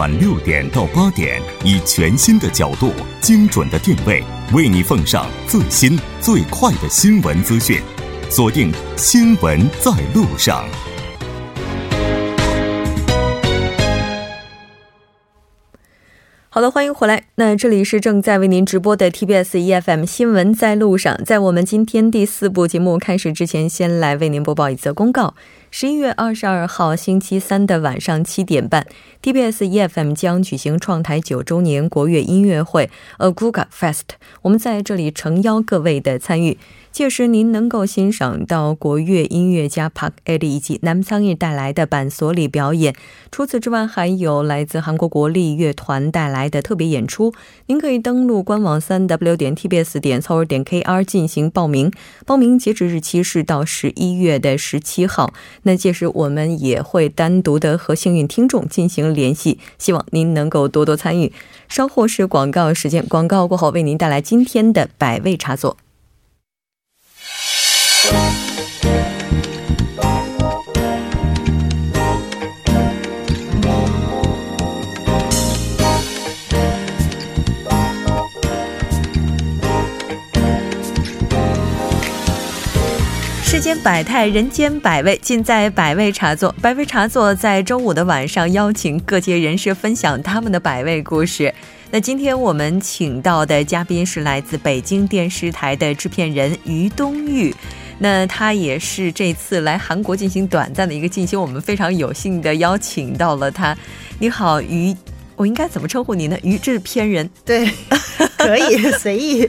晚六点到八点，以全新的角度、精准的定位，为你奉上最新最快的新闻资讯。锁定《新闻在路上》。好的，欢迎回来。那这里是正在为您直播的 TBS EFM 新闻在路上。在我们今天第四部节目开始之前，先来为您播报一则公告：十一月二十二号星期三的晚上七点半，TBS EFM 将举行创台九周年国乐音乐会 Aguga Fest。我们在这里诚邀各位的参与。届时您能够欣赏到国乐音乐家 Park Ed 以及南仓义带来的板索里表演。除此之外，还有来自韩国国立乐团带来的特别演出。您可以登录官网三 w 点 tbs 点 c o 点 kr 进行报名。报名截止日期是到十一月的十七号。那届时我们也会单独的和幸运听众进行联系，希望您能够多多参与。稍后是广告时间，广告过后为您带来今天的百味茶座。世间百态，人间百味，尽在百味茶座。百味茶座在周五的晚上邀请各界人士分享他们的百味故事。那今天我们请到的嘉宾是来自北京电视台的制片人于东玉。那他也是这次来韩国进行短暂的一个进修，我们非常有幸的邀请到了他。你好，于。我应该怎么称呼您呢？于制片人，对，可以 随意。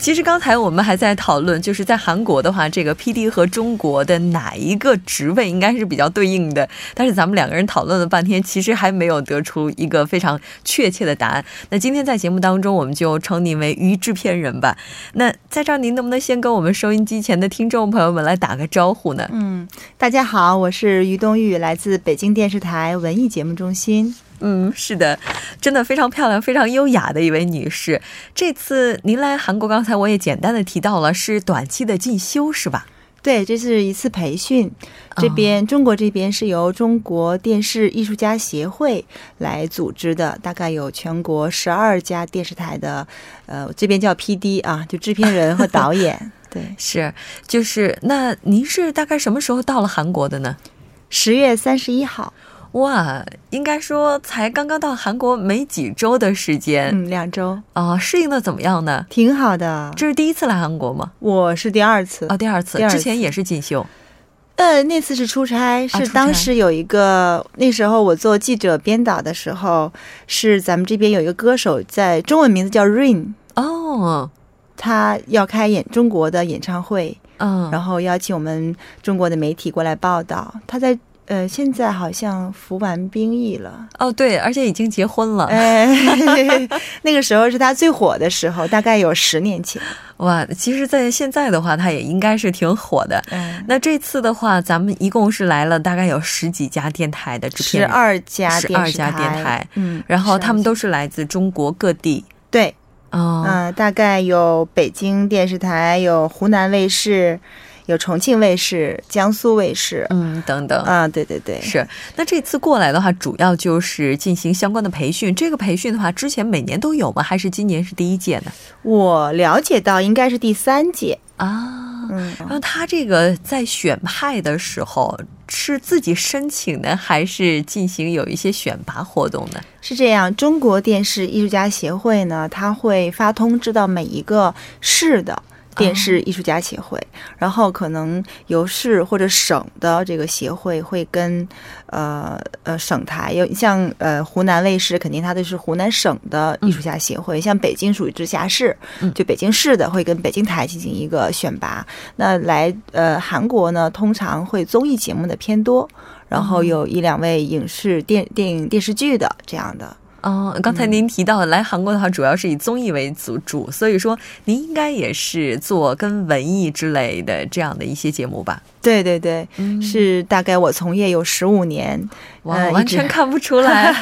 其实刚才我们还在讨论，就是在韩国的话，这个 P D 和中国的哪一个职位应该是比较对应的？但是咱们两个人讨论了半天，其实还没有得出一个非常确切的答案。那今天在节目当中，我们就称您为于制片人吧。那在这儿，您能不能先跟我们收音机前的听众朋友们来打个招呼呢？嗯，大家好，我是于冬玉，来自北京电视台文艺节目中心。嗯，是的，真的非常漂亮、非常优雅的一位女士。这次您来韩国，刚才我也简单的提到了，是短期的进修，是吧？对，这是一次培训。这边中国这边是由中国电视艺术家协会来组织的，大概有全国十二家电视台的，呃，这边叫 PD 啊，就制片人和导演。对，是，就是那您是大概什么时候到了韩国的呢？十月三十一号。哇，应该说才刚刚到韩国没几周的时间，嗯，两周啊，适应的怎么样呢？挺好的。这是第一次来韩国吗？我是第二次啊，第二次，之前也是进修。呃，那次是出差，是当时有一个，那时候我做记者编导的时候，是咱们这边有一个歌手，在中文名字叫 Rain 哦，他要开演中国的演唱会，嗯，然后邀请我们中国的媒体过来报道，他在。呃，现在好像服完兵役了哦，对，而且已经结婚了。哎，那个时候是他最火的时候，大概有十年前。哇，其实，在现在的话，他也应该是挺火的。嗯，那这次的话，咱们一共是来了大概有十几家电台的制片，十二家，十二家电台。嗯，然后他们都是来自中国各地。对，嗯，大概有北京电视台，有湖南卫视。有重庆卫视、江苏卫视，嗯，等等啊，对对对，是。那这次过来的话，主要就是进行相关的培训。这个培训的话，之前每年都有吗？还是今年是第一届呢？我了解到应该是第三届啊。嗯，然后他这个在选派的时候是自己申请的，还是进行有一些选拔活动呢？是这样，中国电视艺术家协会呢，他会发通知到每一个市的。电视艺术家协会，然后可能由市或者省的这个协会会跟呃呃省台，有像呃湖南卫视，肯定它的是湖南省的艺术家协会，像北京属于直辖市，就北京市的会跟北京台进行一个选拔。那来呃韩国呢，通常会综艺节目的偏多，然后有一两位影视电电影电视剧的这样的。哦，刚才您提到来韩国的话，主要是以综艺为主，主，所以说您应该也是做跟文艺之类的这样的一些节目吧？对对对，是大概我从业有十五年，哇，完全看不出来。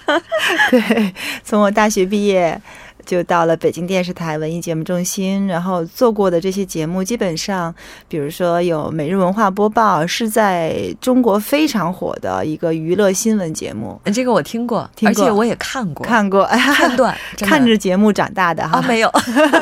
对，从我大学毕业就到了北京电视台文艺节目中心，然后做过的这些节目，基本上，比如说有每日文化播报，是在中国非常火的一个娱乐新闻节目。这个我听过，听过而且我也看过看过，哎，片段，看着节目长大的哈。啊，没有，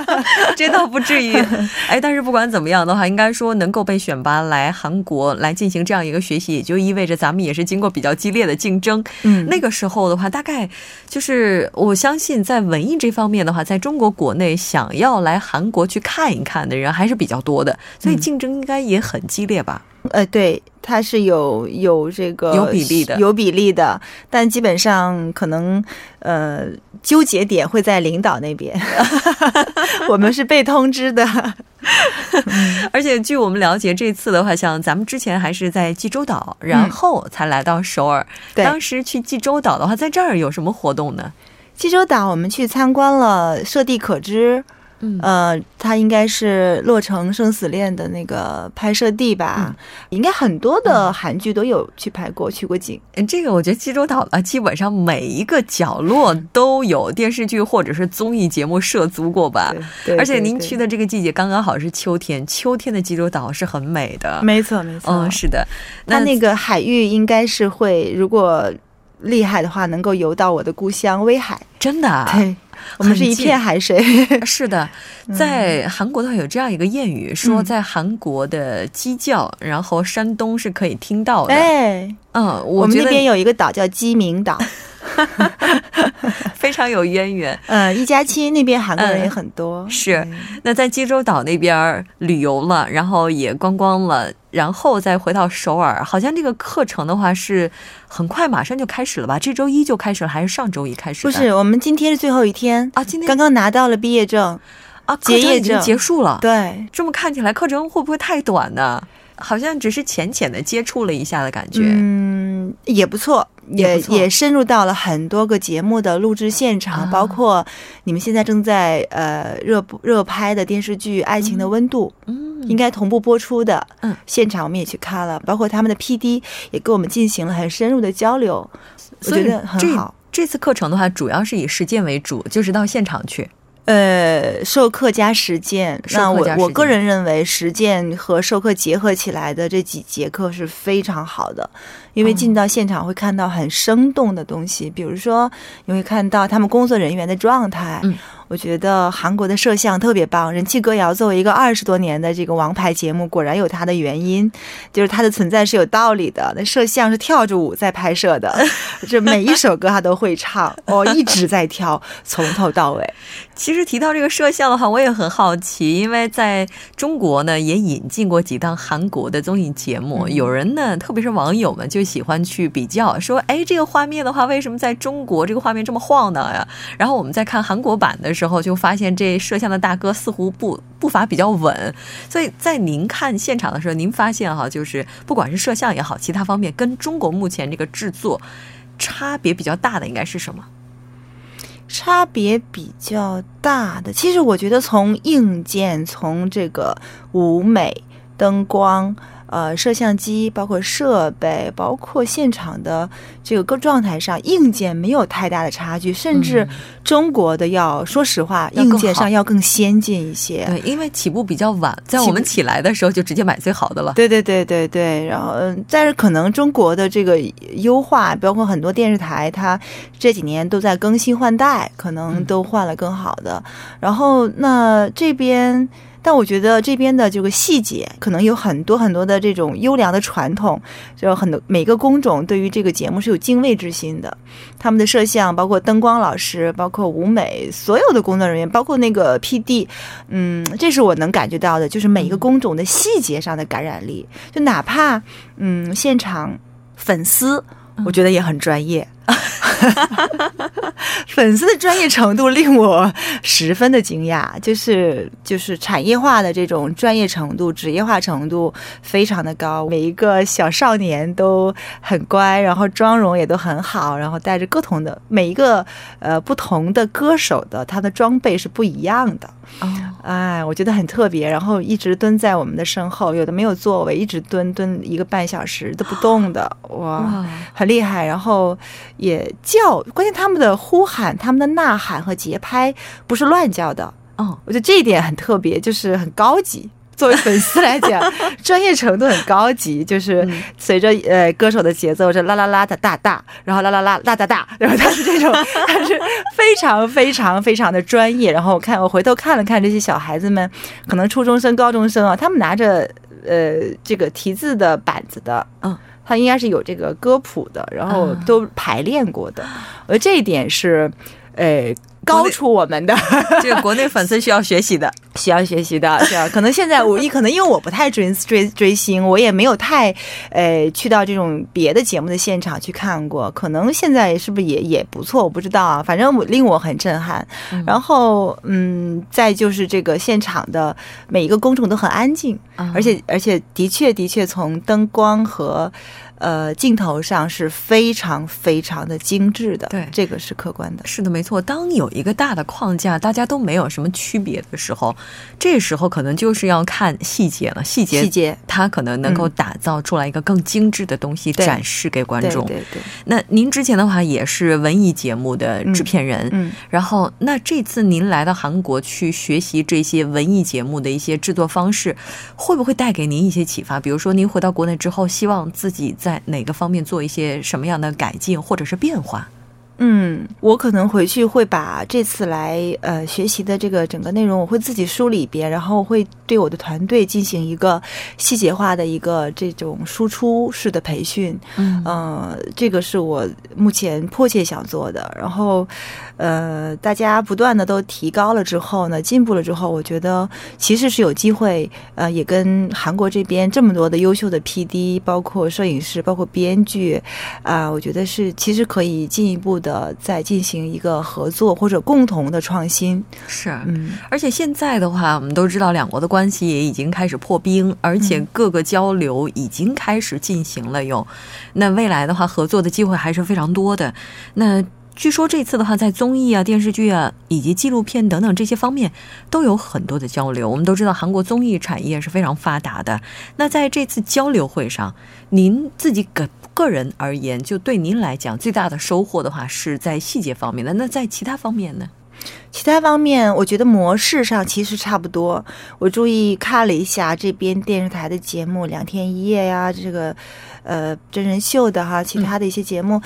这倒不至于。哎，但是不管怎么样的话，应该说能够被选拔来韩国来进行这样一个学习，也就意味着咱们也是经过比较激烈的竞争。嗯，那个时候的话，大概就是我相信在文艺这方面的话，在中国国内想要来韩国去看一看的人还是比较多的，所以竞争应该也很激烈吧？呃，对，它是有有这个有比例的有比例的，但基本上可能呃纠结点会在领导那边，我们是被通知的。而且据我们了解，这次的话，像咱们之前还是在济州岛，然后才来到首尔。对当时去济州岛的话，在这儿有什么活动呢？济州岛我们去参观了设地可知，嗯呃，它应该是《洛城生死恋》的那个拍摄地吧，嗯应该很多的韩剧都有去拍过，去过景。嗯这个我觉得济州岛啊，基本上每一个角落都有电视剧或者是综艺节目涉足过吧。对而且您去的，这个季节刚刚好是秋天，秋天的济州岛是很美的。没错没错，嗯，是的。那那个海域应该是会，如果厉害的话，能够游到我的故乡威海。真的啊，对，我们是一片海水。是的，在韩国的话有这样一个谚语，说嗯在韩国的鸡叫，然后山东是可以听到的。哎，嗯，我们那边有一个岛叫鸡鸣岛，非常有渊源。嗯，一家亲那边韩国人嗯也很多。是那在济州岛那边旅游了，然后也观光了，然后再回到首尔，好像这个课程的话是很快马上就开始了吧？这周一就开始了，还是上周一开始？不是，我们今天是最后一天，啊，今天刚刚拿到了毕业证。啊，课结业证结束了。对，这么看起来，课程会不会太短呢？好像只是浅浅的接触了一下的感觉。嗯，也不错，也也深入到了很多个节目的录制现场，啊包括你们现在正在呃热播热拍的电视剧《爱情的温度》嗯，应该同步播出的。嗯，现场我们也去看了，包括他们的 PD 也跟我们进行了很深入的交流，我觉得很好。这次课程的话，主要是以实践为主，就是到现场去。呃，授课加实践，授那我我个人认为，实践和授课结合起来的这几节课是非常好的，因为哦进到现场会看到很生动的东西，比如说你会看到他们工作人员的状态。嗯我觉得韩国的摄像特别棒，人气歌谣作为一个二十多年的这个王牌节目，果然有它的原因，就是它的存在是有道理的。那摄像是跳着舞在拍摄的，这每一首歌他都会唱，哦，一直在跳，从头到尾。其实提到这个摄像的话，我也很好奇，因为在中国呢也引进过几档韩国的综艺节目，嗯有人呢，特别是网友们就喜欢去比较，说，哎，这个画面的话，为什么在中国这个画面这么晃荡呀？然后我们在看韩国版的时候，就发现这摄像的大哥似乎步步伐比较稳，所以在您看现场的时候，您发现哈，就是不管是摄像也好，其他方面跟中国目前这个制作差别比较大的应该是什么？差别比较大的，其实我觉得从硬件，从这个舞美、灯光、呃摄像机，包括设备，包括现场的这个各状态上，硬件没有太大的差距，甚至嗯中国的要说实话，硬件上要更先进一些。对，因为起步比较晚，在我们起来的时候就直接买最好的了。对对对对对，然后嗯，但是可能中国的这个优化，包括很多电视台，它这几年都在更新换代，可能嗯都换了更好的。然后那这边，但我觉得这边的这个细节，可能有很多很多的这种优良的传统，就很多每个工种对于这个节目是有敬畏之心的。他们的摄像，包括灯光老师，包括舞美，所有的工作人员，包括那个 PD，嗯，这是我能感觉到的，就是每一个工种的细节上的感染力，就哪怕嗯现场粉丝，我觉得也很专业。粉丝的专业程度令我十分的惊讶，就是就是产业化的这种专业程度、职业化程度非常的高。每一个小少年都很乖，然后妆容也都很好，然后带着各同的每一个呃不同的歌手的他的装备是不一样的。哦，哎，我觉得很特别，然后一直蹲在我们的身后，有的没有座位，一直蹲蹲一个半小时都不动的，哇，哇，很厉害。然后也叫，关键他们的呼喊、他们的呐喊和节拍不是乱叫的。哦，我觉得这一点很特别，就是很高级。作为粉丝来讲，专业程度很高级，就是随着呃歌手的节奏，这啦啦啦的哒哒，然后啦啦啦啦哒哒，然后他是这种，他是非常非常非常的专业。然后我看我回头看了看这些小孩子们，可能初中生、高中生啊，他们拿着呃这个题字的板子的，嗯，他应该是有这个歌谱的，然后都排练过的。而这一点是，呃。高出我们的这个国内粉丝需要学习的，需要学习的，是吧？可能现在我，可能因为我不太追追追星，我也没有太呃去到这种别的节目的现场去看过。可能现在是不是也也不错？我不知道啊。反正我令我很震撼。然后，嗯，再就是这个现场的每一个工种都很安静，而且而且的确的确从灯光和。呃，镜头上是非常非常的精致的，对，这个是客观的。是的，没错。当有一个大的框架，大家都没有什么区别的时候，这时候可能就是要看细节了。细节，细节，它可能能够打造出来一个更精致的东西，展示给观众。对对。那您之前的话也是文艺节目的制片人，嗯。然后，那这次您来到韩国去学习这些文艺节目的一些制作方式，会不会带给您一些启发？比如说，您回到国内之后，希望自己。在哪个方面做一些什么样的改进或者是变化？嗯，我可能回去会把这次来呃学习的这个整个内容，我会自己梳理一遍，然后会对我的团队进行一个细节化的一个这种输出式的培训。嗯，呃，这个是我目前迫切想做的。然后，呃，大家不断的都提高了之后呢，进步了之后，我觉得其实是有机会，呃，也跟韩国这边这么多的优秀的 PD，包括摄影师，包括编剧，啊，我觉得是其实可以进一步。的在进行一个合作或者共同的创新是，嗯，而且现在的话，我们都知道两国的关系也已经开始破冰，而且各个交流已经开始进行了。有，那未来的话，合作的机会还是非常多的。那据说这次的话，在综艺啊、电视剧啊以及纪录片等等这些方面都有很多的交流。我们都知道韩国综艺产业是非常发达的。那在这次交流会上，您自己个。个人而言，就对您来讲最大的收获的话，是在细节方面的。那在其他方面呢？其他方面，我觉得模式上其实差不多。我注意看了一下这边电视台的节目，两天一夜呀，这个呃真人秀的哈，其他的一些节目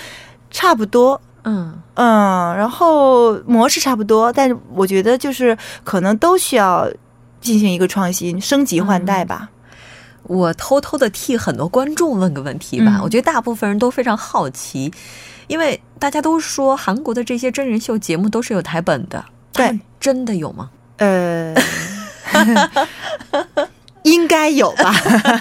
差不多。嗯嗯，然后模式差不多，但是我觉得就是可能都需要进行一个创新、升级换代吧。我偷偷的替很多观众问个问题吧，我觉得大部分人都非常好奇，因为大家都说韩国的这些真人秀节目都是有台本的，对，真的有吗？呃 应该有吧。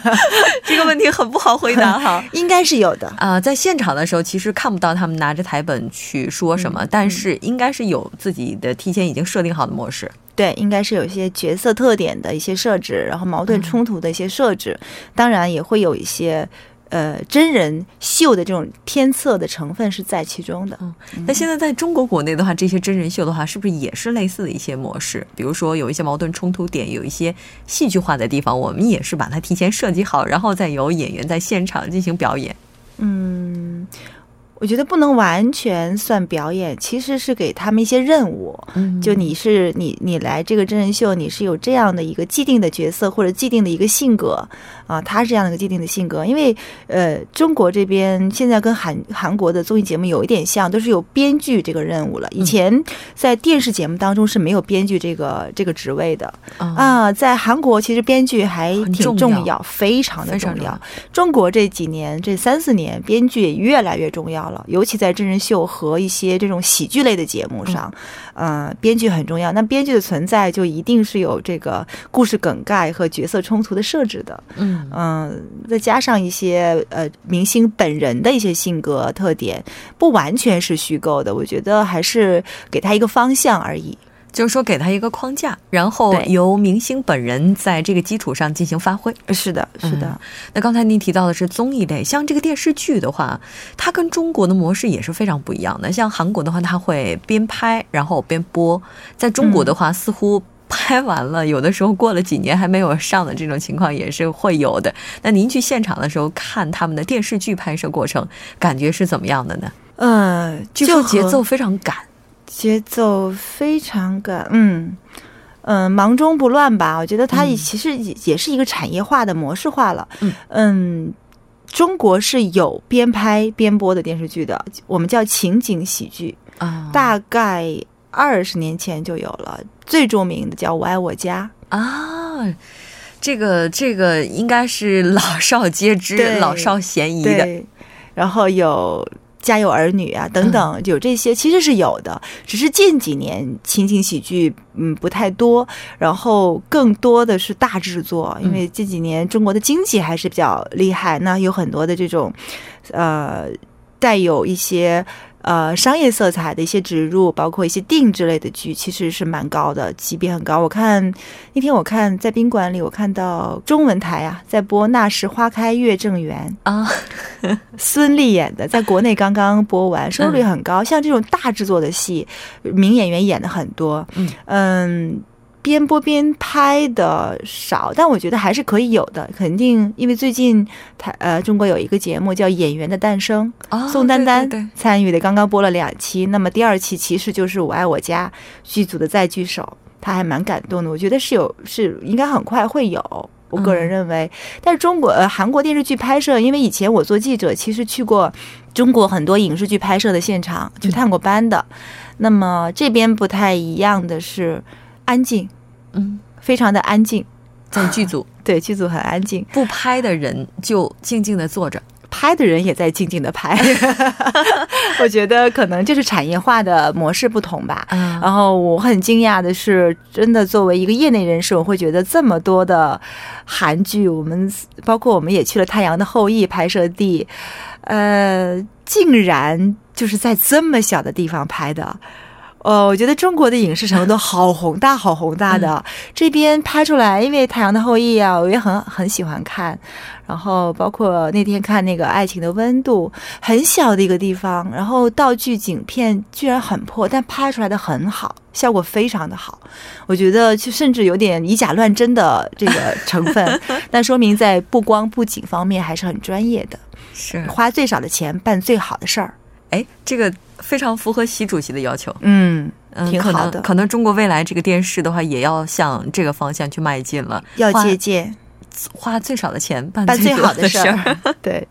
这个问题很不好回答哈，应该是有的啊。在现场的时候，其实看不到他们拿着台本去说什么，但是应该是有自己的提前已经设定好的模式。对，应该是有一些角色特点的一些设置，然后矛盾冲突的一些设置，当然也会有一些呃真人秀的这种天策的成分是在其中的。嗯，那现在在中国国内的话，这些真人秀的话，是不是也是类似的一些模式？比如说有一些矛盾冲突点，有一些戏剧化的地方，我们也是把它提前设计好，然后再由演员在现场进行表演。嗯。我觉得不能完全算表演，其实是给他们一些任务。嗯就你是你你来这个真人秀，你是有这样的一个既定的角色或者既定的一个性格啊，他是这样的一个既定的性格。因为呃，中国这边现在跟韩韩国的综艺节目有一点像，都是有编剧这个任务了。以前在电视节目当中是没有编剧这个这个职位的啊，在韩国其实编剧还挺重要，非常的重要。中国这几年这三四年，编剧也越来越重要。了，尤其在真人秀和一些这种喜剧类的节目上，呃，编剧很重要。那编剧的存在就一定是有这个故事梗概和角色冲突的设置的。嗯嗯，再加上一些呃明星本人的一些性格特点，不完全是虚构的。我觉得还是给他一个方向而已。就是说，给他一个框架，然后由明星本人在这个基础上进行发挥。是的，是的。那刚才您提到的是综艺类，像这个电视剧的话，它跟中国的模式也是非常不一样的。像韩国的话，它会边拍然后边播；在中国的话，似乎拍完了，有的时候过了几年还没有上的这种情况也是会有的。那您去现场的时候看他们的电视剧拍摄过程，感觉是怎么样的呢？呃，据说节奏非常赶，节奏非常赶，嗯嗯，忙中不乱吧？我觉得它其实也也是一个产业化的模式化了。嗯嗯，中国是有边拍边播的电视剧的，我们叫情景喜剧，啊大概二十年前就有了。最著名的叫《我爱我家啊，这个这个应该是老少皆知、老少咸》，宜的。然后有。家有儿女啊，等等，有这些其实是有的，只是近几年情景喜剧嗯不太多，然后更多的是大制作，因为这几年中国的经济还是比较厉害，那有很多的这种呃带有一些呃商业色彩的一些植入，包括一些定制类的剧，其实是蛮高的，级别很高。我看那天我看在宾馆里，我看到中文台啊在播《那时花开月正圆》啊，孙俪演的，在国内刚刚播完，收视率很高。像这种大制作的戏，名演员演的很多，嗯嗯。边播边拍的少，但我觉得还是可以有的，肯定，因为最近台呃中国有一个节目叫《演员的诞生》，啊宋丹丹参与的，刚刚播了两期，那么第二期其实就是《我爱我家》剧组的再聚首，他还蛮感动的，我觉得是有是应该很快会有。我个人认为，但是中国呃韩国电视剧拍摄，因为以前我做记者，其实去过中国很多影视剧拍摄的现场，去探过班的。那么这边不太一样的是安静，嗯，非常的安静，在剧组 对剧组很安静，不拍的人就静静的坐着。拍的人也在静静的拍。我觉得可能就是产业化的模式不同吧。啊然后我很惊讶的是，真的作为一个业内人士，我会觉得这么多的韩剧，我们包括我们也去了《太阳的后裔》拍摄地，呃，竟然就是在这么小的地方拍的。呃，我觉得中国的影视城都好宏大，好宏大的。这边拍出来，因为《太阳的后裔》啊，我也很很喜欢看。然后包括那天看那个《爱情的温度》，很小的一个地方，然后道具景片居然很破，但拍出来的很好，效果非常的好。我觉得就甚至有点以假乱真的这个成分，但说明在布光布景方面还是很专业的，是，花最少的钱办最好的事儿。哎，这个非常符合习主席的要求。嗯，嗯，挺好的能可能中国未来这个电视的话，也要向这个方向去迈进了，要花借鉴花最少的钱办办最好的事。儿。对，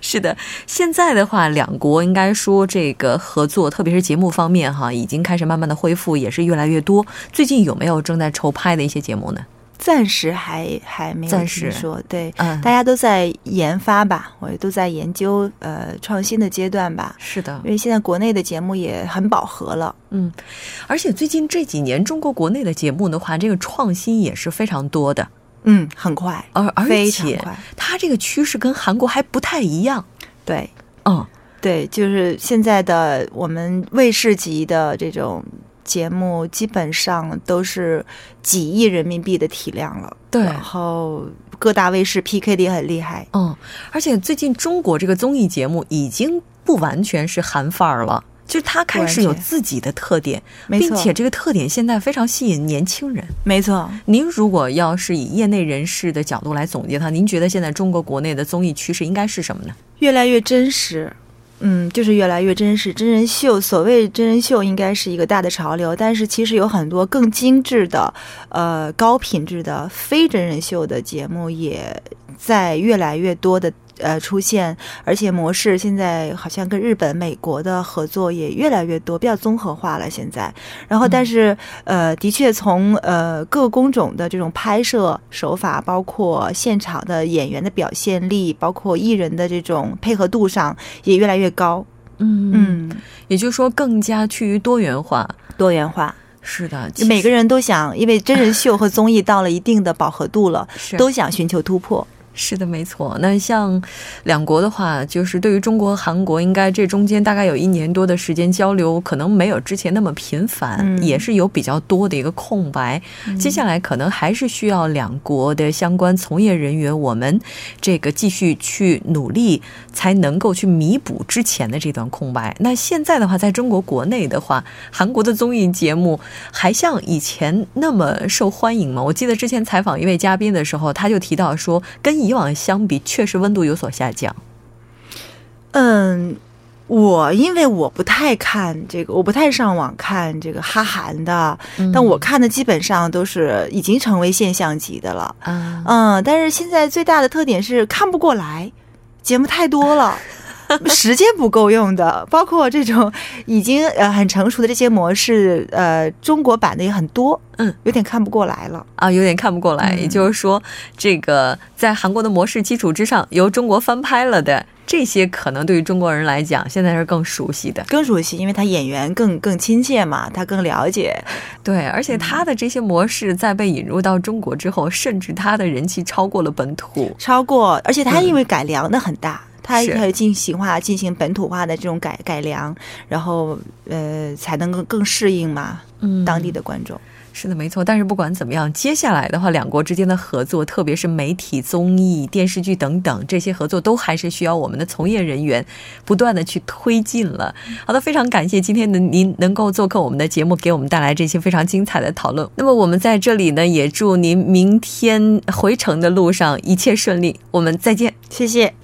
是的，现在的话，两国应该说这个合作，特别是节目方面哈，已经开始慢慢的恢复，也是越来越多。最近有没有正在筹拍的一些节目呢？暂时还还没有听说。对，嗯，大家都在研发吧，我也都在研究呃创新的阶段吧。是的因，为现在国内的节目也很饱和了，嗯，而且最近这几年，中国国内的节目的话，这个创新也是非常多的，嗯，很快，而而且非常快。它这个趋势跟韩国还不太一样。对嗯，对，就是现在的我们卫视级的这种节目，基本上都是几亿人民币的体量了。对然后各大卫视 PK 的也很厉害。嗯，而且最近中国这个综艺节目已经不完全是韩范儿了。就是它开始有自己的特点，并且这个特点现在非常吸引年轻人。没错，您如果要是以业内人士的角度来总结它，您觉得现在中国国内的综艺趋势应该是什么呢？越来越真实。嗯，就是越来越真实。真人秀，所谓真人秀应该是一个大的潮流，但是其实有很多更精致的、呃高品质的非真人秀的节目，也在越来越多的呃出现，而且模式现在好像跟日本、美国的合作也越来越多，比较综合化了现在。然后，但是呃，的确从呃各工种的这种拍摄手法，包括现场的演员的表现力，包括艺人的这种配合度上，也越来越高。嗯，嗯，也就是说更加趋于多元化。多元化，是的，每个人都想，因为真人秀和综艺到了一定的饱和度了，是都想寻求突破。是的，没错。那像两国的话，就是对于中国、韩国，应该这中间大概有一年多的时间交流，可能没有之前那么频繁，嗯也是有比较多的一个空白。接下来可能还是需要两国的相关从业人员，我们这个继续去努力，才能够去弥补之前的这段空白。那现在的话，在中国国内的话，韩国的综艺节目还像以前那么受欢迎吗？我记得之前采访一位嘉宾的时候，他就提到说，跟以往相比，确实温度有所下降。嗯，我因为我不太看这个，我不太上网看这个哈韩的，但我看的基本上都是已经成为现象级的了。啊，嗯，但是现在最大的特点是看不过来，节目太多了。时间不够用的，包括这种已经呃很成熟的这些模式，呃，中国版的也很多，嗯，有点看不过来了。啊，有点看不过来。嗯也就是说，这个在韩国的模式基础之上，由中国翻拍了的这些，可能对于中国人来讲，现在是更熟悉的。更熟悉，因为他演员更更亲切嘛，他更了解。对，而且他的这些模式在被引入到中国之后，甚至他的人气超过了本土。超过，而且他因为改良的很大，他是他进行化、进行本土化的这种改改良，然后呃才能更更适应嘛嗯当地的观众。是的，没错。但是不管怎么样，接下来的话，两国之间的合作，特别是媒体、综艺、电视剧等等这些合作，都还是需要我们的从业人员不断的去推进了。好的，非常感谢今天的您能够做客我们的节目，给我们带来这些非常精彩的讨论。那么我们在这里呢，也祝您明天回程的路上一切顺利。我们再见。谢谢。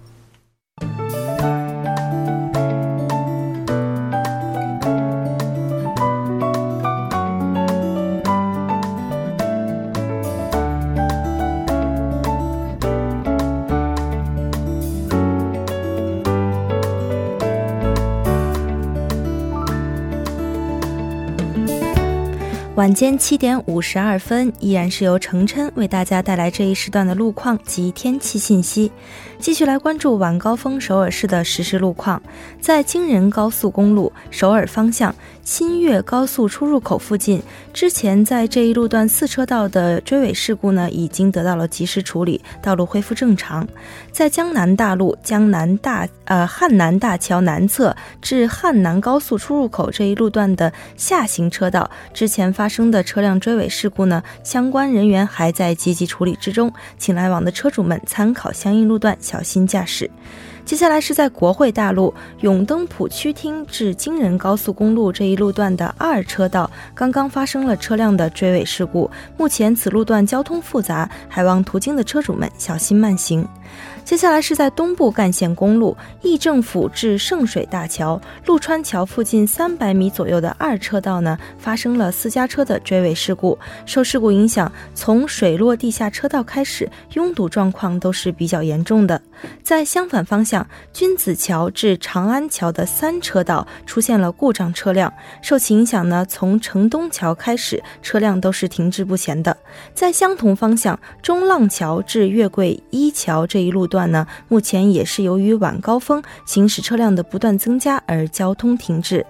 晚间七点五十二分，依然是由程琛为大家带来这一时段的路况及天气信息。继续来关注晚高峰首尔市的实时路况。在京仁高速公路首尔方向新月高速出入口附近，之前在这一路段四车道的追尾事故呢，已经得到了及时处理，道路恢复正常。在江南大路江南大呃汉南大桥南侧至汉南高速出入口这一路段的下行车道，之前发生的车辆追尾事故呢，相关人员还在积极处理之中，请来往的车主们参考相应路段，小心驾驶。接下来是在国会大路永登浦区厅至京仁高速公路这一路段的二车道，刚刚发生了车辆的追尾事故。目前此路段交通复杂，还望途经的车主们小心慢行。接下来是在东部干线公路义政府至圣水大桥陆川桥附近三百米左右的二车道呢，发生了私家车的追尾事故。受事故影响，从水落地下车道开始，拥堵状况都是比较严重的。在相反方向，君子桥至长安桥的三车道出现了故障车辆，受其影响呢，从城东桥开始，车辆都是停滞不前的。在相同方向，中浪桥至月桂一桥这一路段呢，目前也是由于晚高峰行驶车辆的不断增加而交通停滞。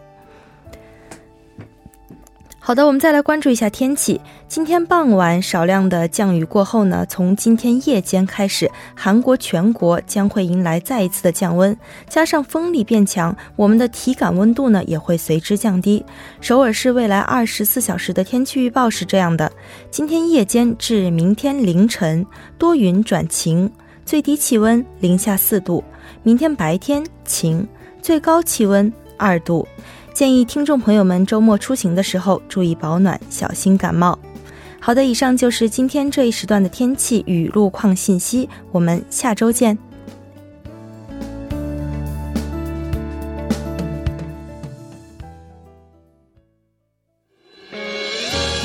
好的，我们再来关注一下天气。今天傍晚少量的降雨过后呢，从今天夜间开始，韩国全国将会迎来再一次的降温，加上风力变强，我们的体感温度呢也会随之降低。首尔市未来二十四小时的天气预报是这样的：今天夜间至明天凌晨多云转晴，最低气温零下四度；明天白天晴，最高气温二度。建议听众朋友们周末出行的时候注意保暖，小心感冒。好的，以上就是今天这一时段的天气与路况信息，我们下周见。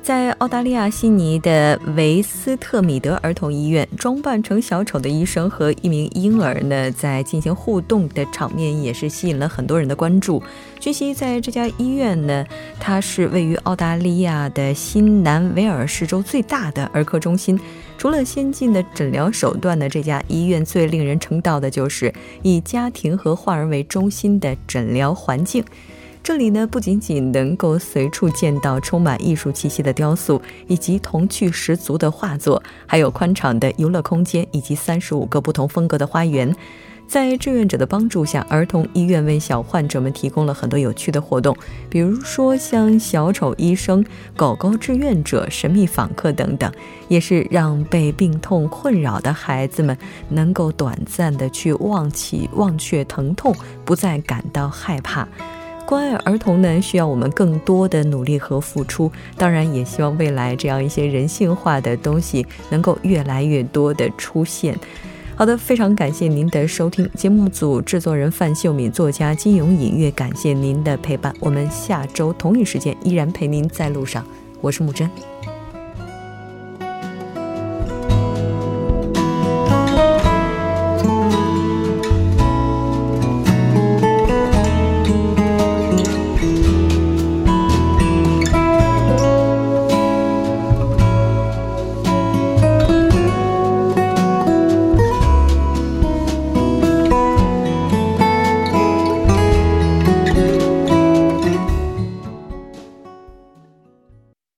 在澳大利亚悉尼的维斯特米德儿童医院，装扮成小丑的医生和一名婴儿呢，在进行互动的场面也是吸引了很多人的关注。据悉，在这家医院呢，它是位于澳大利亚的新南威尔士州最大的儿科中心。除了先进的诊疗手段呢，这家医院最令人称道的就是以家庭和患儿为中心的诊疗环境。这里呢，不仅仅能够随处见到充满艺术气息的雕塑，以及童趣十足的画作，还有宽敞的游乐空间，以及三十五个不同风格的花园。在志愿者的帮助下，儿童医院为小患者们提供了很多有趣的活动，比如说像小丑医生、狗狗志愿者、神秘访客等等，也是让被病痛困扰的孩子们能够短暂的去忘记、忘却疼痛，不再感到害怕。关爱儿童呢，需要我们更多的努力和付出。当然，也希望未来这样一些人性化的东西能够越来越多的出现。好的，非常感谢您的收听。节目组制作人范秀敏，作家金勇隐约，感谢您的陪伴。我们下周同一时间依然陪您在路上。我是木真。